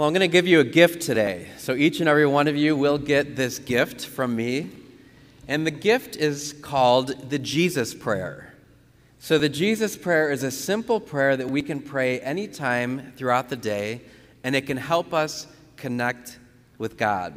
Well, I'm going to give you a gift today. So each and every one of you will get this gift from me. And the gift is called the Jesus Prayer. So the Jesus Prayer is a simple prayer that we can pray anytime throughout the day, and it can help us connect with God.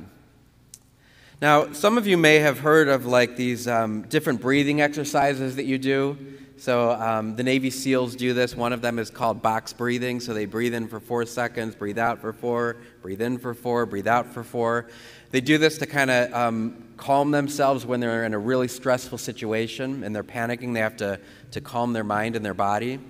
Now, some of you may have heard of like these um, different breathing exercises that you do. So um, the Navy SEALs do this. One of them is called box breathing. So they breathe in for four seconds, breathe out for four, breathe in for four, breathe out for four. They do this to kind of um, calm themselves when they're in a really stressful situation and they're panicking. They have to, to calm their mind and their body.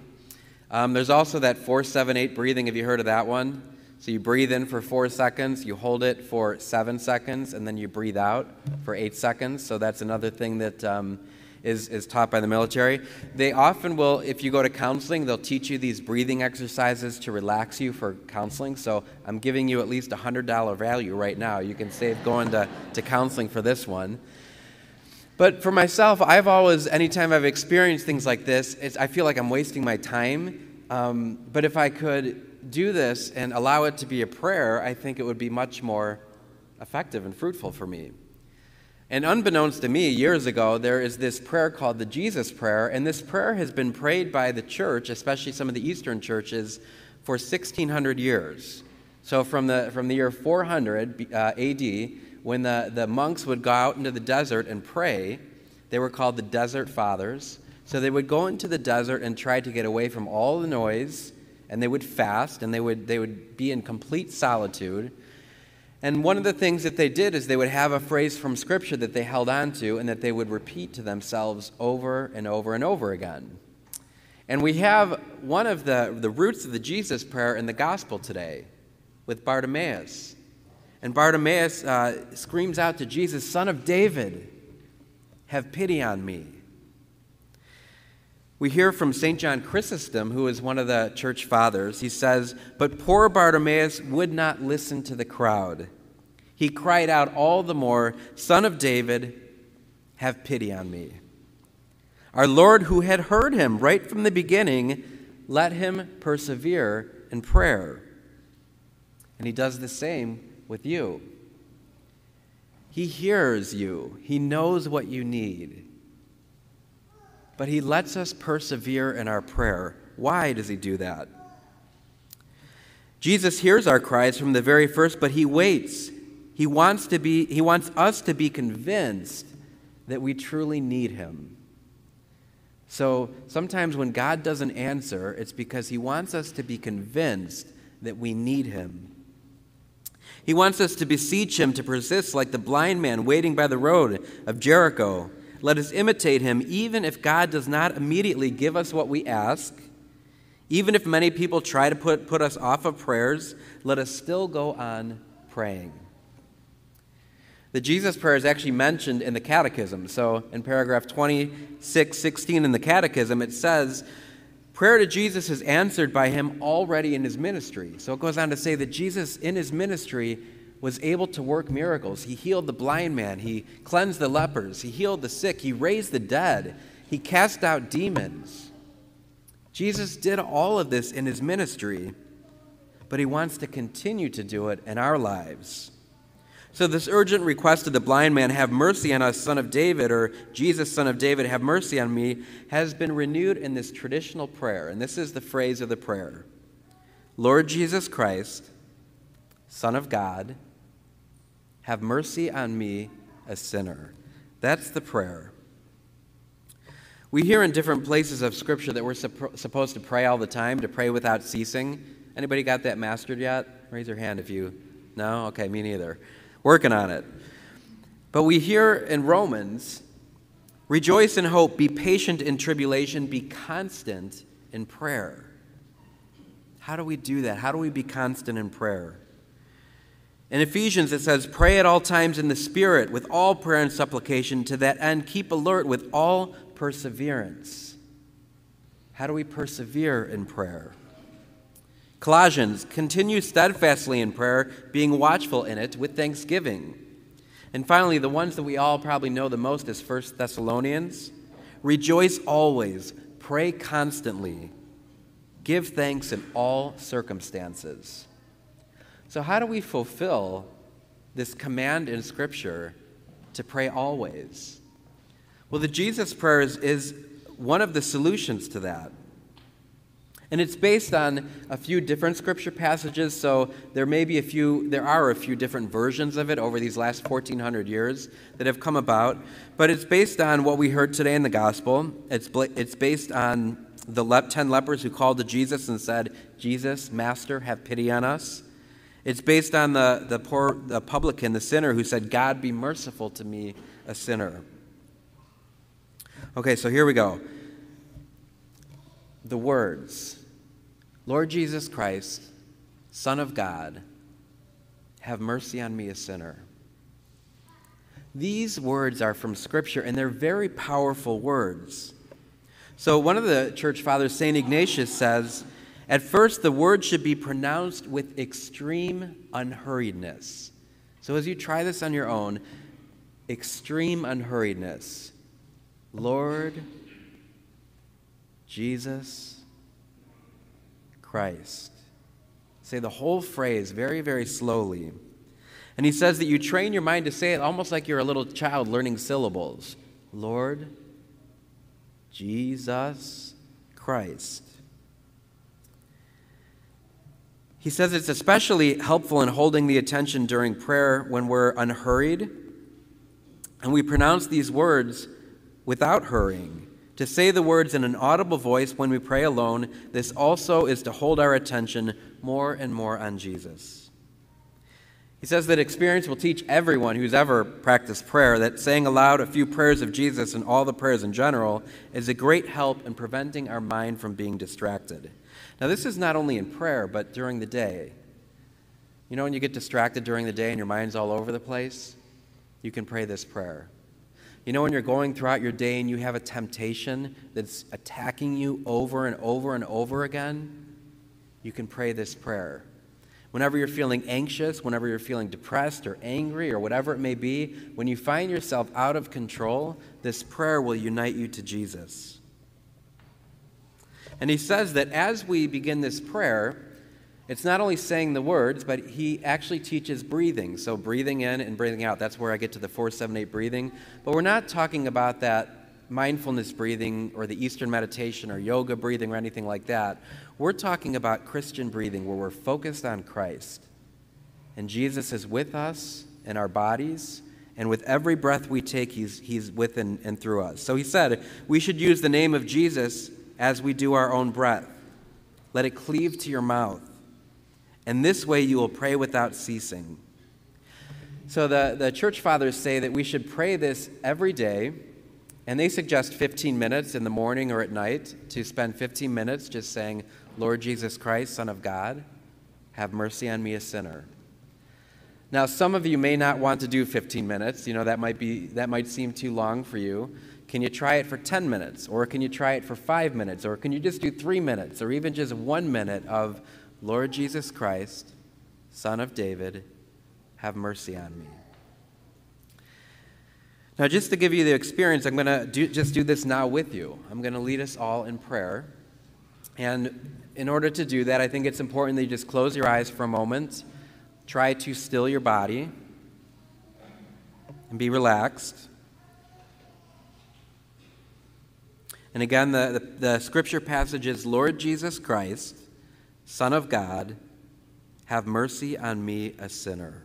Um, there's also that 478 breathing. Have you heard of that one? So you breathe in for four seconds, you hold it for seven seconds, and then you breathe out for eight seconds. So that's another thing that um, is, is taught by the military. They often will, if you go to counseling, they'll teach you these breathing exercises to relax you for counseling. So I'm giving you at least a $100 value right now. You can save going to, to counseling for this one. But for myself, I've always, anytime I've experienced things like this, I feel like I'm wasting my time. Um, but if I could do this and allow it to be a prayer, I think it would be much more effective and fruitful for me. And unbeknownst to me, years ago, there is this prayer called the Jesus Prayer, and this prayer has been prayed by the church, especially some of the Eastern churches, for 1600 years. So from the, from the year 400 uh, AD, when the, the monks would go out into the desert and pray, they were called the Desert Fathers. So they would go into the desert and try to get away from all the noise, and they would fast, and they would, they would be in complete solitude. And one of the things that they did is they would have a phrase from Scripture that they held on to and that they would repeat to themselves over and over and over again. And we have one of the, the roots of the Jesus prayer in the gospel today with Bartimaeus. And Bartimaeus uh, screams out to Jesus, Son of David, have pity on me. We hear from St. John Chrysostom, who is one of the church fathers. He says, But poor Bartimaeus would not listen to the crowd. He cried out all the more, Son of David, have pity on me. Our Lord, who had heard him right from the beginning, let him persevere in prayer. And he does the same with you. He hears you, he knows what you need but he lets us persevere in our prayer. Why does he do that? Jesus hears our cries from the very first, but he waits. He wants to be he wants us to be convinced that we truly need him. So sometimes when God doesn't answer, it's because he wants us to be convinced that we need him. He wants us to beseech him to persist like the blind man waiting by the road of Jericho let us imitate him, even if God does not immediately give us what we ask. Even if many people try to put, put us off of prayers, let us still go on praying. The Jesus prayer is actually mentioned in the Catechism. So in paragraph 2616 in the Catechism, it says, Prayer to Jesus is answered by him already in his ministry. So it goes on to say that Jesus, in his ministry, was able to work miracles. He healed the blind man, he cleansed the lepers, he healed the sick, he raised the dead, he cast out demons. Jesus did all of this in his ministry, but he wants to continue to do it in our lives. So, this urgent request of the blind man, have mercy on us, son of David, or Jesus, son of David, have mercy on me, has been renewed in this traditional prayer. And this is the phrase of the prayer Lord Jesus Christ, Son of God, have mercy on me, a sinner. That's the prayer. We hear in different places of Scripture that we're supp- supposed to pray all the time, to pray without ceasing. Anybody got that mastered yet? Raise your hand if you. No? Okay, me neither. Working on it. But we hear in Romans rejoice in hope, be patient in tribulation, be constant in prayer. How do we do that? How do we be constant in prayer? In Ephesians, it says, Pray at all times in the Spirit with all prayer and supplication. To that end, keep alert with all perseverance. How do we persevere in prayer? Colossians, continue steadfastly in prayer, being watchful in it with thanksgiving. And finally, the ones that we all probably know the most is 1 Thessalonians. Rejoice always, pray constantly, give thanks in all circumstances. So, how do we fulfill this command in Scripture to pray always? Well, the Jesus prayer is, is one of the solutions to that. And it's based on a few different scripture passages, so there may be a few, there are a few different versions of it over these last 1400 years that have come about. But it's based on what we heard today in the gospel. It's, it's based on the 10 lepers who called to Jesus and said, Jesus, Master, have pity on us. It's based on the, the poor the publican, the sinner, who said, God, be merciful to me, a sinner. Okay, so here we go. The words Lord Jesus Christ, Son of God, have mercy on me, a sinner. These words are from Scripture, and they're very powerful words. So, one of the church fathers, St. Ignatius, says, at first, the word should be pronounced with extreme unhurriedness. So, as you try this on your own, extreme unhurriedness. Lord Jesus Christ. Say the whole phrase very, very slowly. And he says that you train your mind to say it almost like you're a little child learning syllables. Lord Jesus Christ. He says it's especially helpful in holding the attention during prayer when we're unhurried and we pronounce these words without hurrying. To say the words in an audible voice when we pray alone, this also is to hold our attention more and more on Jesus. He says that experience will teach everyone who's ever practiced prayer that saying aloud a few prayers of Jesus and all the prayers in general is a great help in preventing our mind from being distracted. Now, this is not only in prayer, but during the day. You know, when you get distracted during the day and your mind's all over the place, you can pray this prayer. You know, when you're going throughout your day and you have a temptation that's attacking you over and over and over again, you can pray this prayer. Whenever you're feeling anxious, whenever you're feeling depressed or angry or whatever it may be, when you find yourself out of control, this prayer will unite you to Jesus. And he says that as we begin this prayer, it's not only saying the words, but he actually teaches breathing. So, breathing in and breathing out. That's where I get to the 478 breathing. But we're not talking about that mindfulness breathing or the Eastern meditation or yoga breathing or anything like that. We're talking about Christian breathing where we're focused on Christ. And Jesus is with us in our bodies. And with every breath we take, he's, he's with and, and through us. So he said we should use the name of Jesus as we do our own breath. Let it cleave to your mouth and this way you will pray without ceasing. So the, the church fathers say that we should pray this every day, and they suggest 15 minutes in the morning or at night to spend 15 minutes just saying, Lord Jesus Christ, Son of God, have mercy on me, a sinner. Now, some of you may not want to do 15 minutes. You know, that might, be, that might seem too long for you. Can you try it for 10 minutes? Or can you try it for five minutes? Or can you just do three minutes? Or even just one minute of Lord Jesus Christ, Son of David, have mercy on me. Now, just to give you the experience, I'm going to just do this now with you. I'm going to lead us all in prayer. And in order to do that, I think it's important that you just close your eyes for a moment, try to still your body, and be relaxed. And again, the, the, the scripture passage is Lord Jesus Christ, Son of God, have mercy on me, a sinner.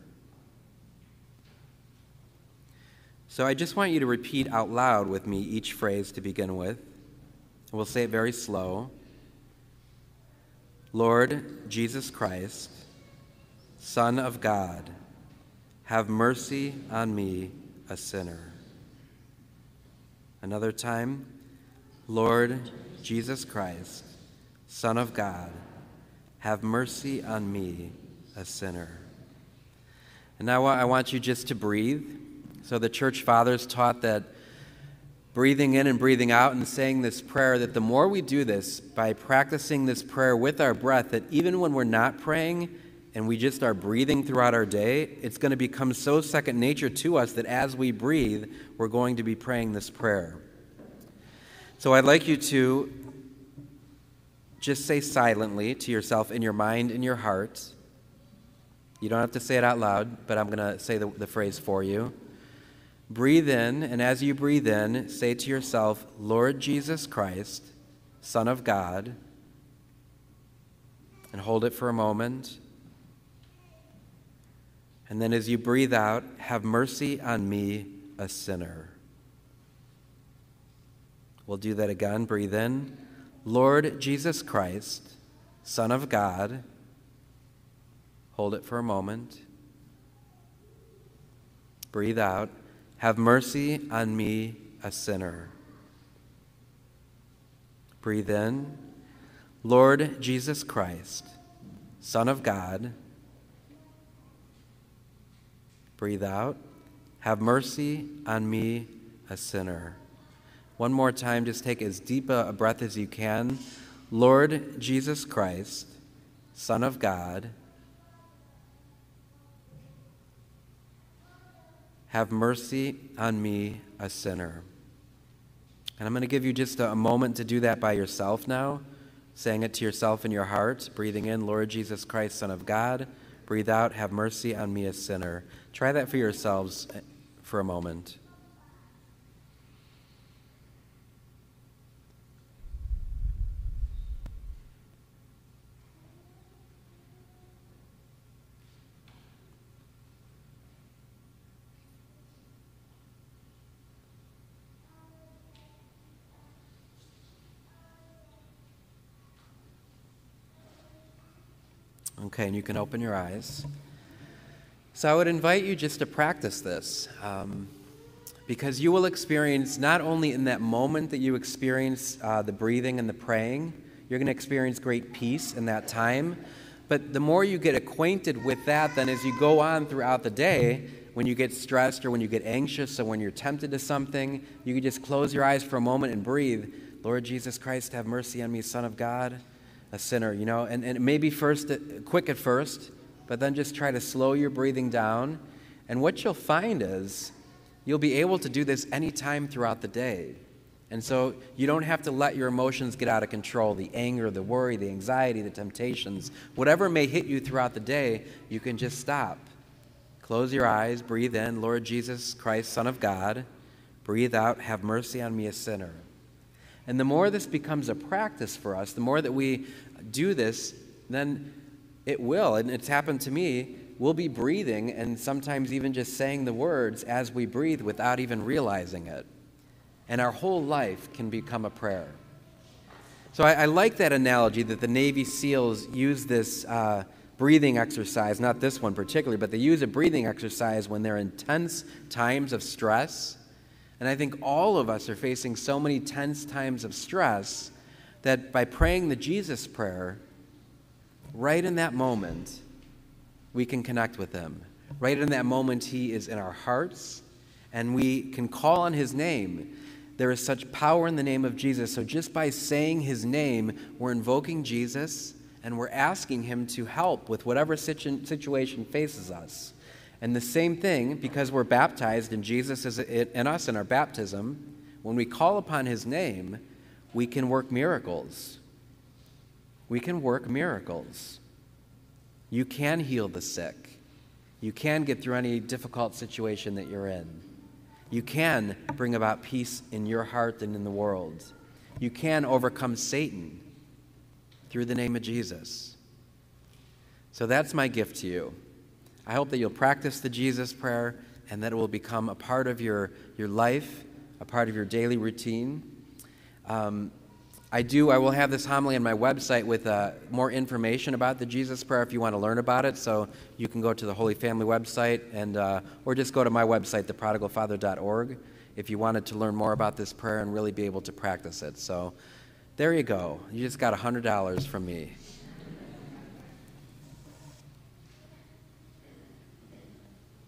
So I just want you to repeat out loud with me each phrase to begin with. We'll say it very slow. Lord Jesus Christ, Son of God, have mercy on me, a sinner. Another time, Lord Jesus Christ, Son of God, have mercy on me, a sinner. And now I want you just to breathe. So the church fathers taught that breathing in and breathing out and saying this prayer, that the more we do this by practicing this prayer with our breath, that even when we're not praying and we just are breathing throughout our day, it's going to become so second nature to us that as we breathe, we're going to be praying this prayer. So I'd like you to just say silently to yourself in your mind, in your heart, You don't have to say it out loud, but I'm going to say the, the phrase for you. Breathe in, and as you breathe in, say to yourself, Lord Jesus Christ, Son of God, and hold it for a moment. And then as you breathe out, have mercy on me, a sinner. We'll do that again. Breathe in. Lord Jesus Christ, Son of God. Hold it for a moment. Breathe out. Have mercy on me, a sinner. Breathe in. Lord Jesus Christ, Son of God. Breathe out. Have mercy on me, a sinner. One more time, just take as deep a breath as you can. Lord Jesus Christ, Son of God, have mercy on me, a sinner. And I'm going to give you just a moment to do that by yourself now, saying it to yourself in your heart, breathing in, Lord Jesus Christ, Son of God. Breathe out, have mercy on me, a sinner. Try that for yourselves eh, for a moment. Okay, and you can open your eyes. So I would invite you just to practice this um, because you will experience, not only in that moment that you experience uh, the breathing and the praying, you're going to experience great peace in that time. But the more you get acquainted with that, then as you go on throughout the day, when you get stressed or when you get anxious or when you're tempted to something, you can just close your eyes for a moment and breathe. Lord Jesus Christ, have mercy on me, Son of God a sinner, you know, and, and maybe first, uh, quick at first, but then just try to slow your breathing down. And what you'll find is you'll be able to do this anytime throughout the day. And so you don't have to let your emotions get out of control the anger, the worry, the anxiety, the temptations. Whatever may hit you throughout the day, you can just stop. Close your eyes, breathe in, Lord Jesus Christ, Son of God. Breathe out, have mercy on me, a sinner. And the more this becomes a practice for us, the more that we do this, then it will, and it's happened to me, we'll be breathing and sometimes even just saying the words as we breathe without even realizing it. And our whole life can become a prayer. So I, I like that analogy that the Navy SEALs use this uh, breathing exercise, not this one particularly, but they use a breathing exercise when they're in tense times of stress and I think all of us are facing so many tense times of stress that by praying the Jesus prayer, right in that moment, we can connect with Him. Right in that moment, He is in our hearts, and we can call on His name. There is such power in the name of Jesus. So just by saying His name, we're invoking Jesus and we're asking Him to help with whatever situ- situation faces us. And the same thing, because we're baptized and Jesus is in us in our baptism, when we call upon his name, we can work miracles. We can work miracles. You can heal the sick. You can get through any difficult situation that you're in. You can bring about peace in your heart and in the world. You can overcome Satan through the name of Jesus. So that's my gift to you. I hope that you'll practice the Jesus prayer and that it will become a part of your, your life, a part of your daily routine. Um, I do, I will have this homily on my website with uh, more information about the Jesus prayer if you want to learn about it. So you can go to the Holy Family website and, uh, or just go to my website, theprodigalfather.org, if you wanted to learn more about this prayer and really be able to practice it. So there you go. You just got $100 from me.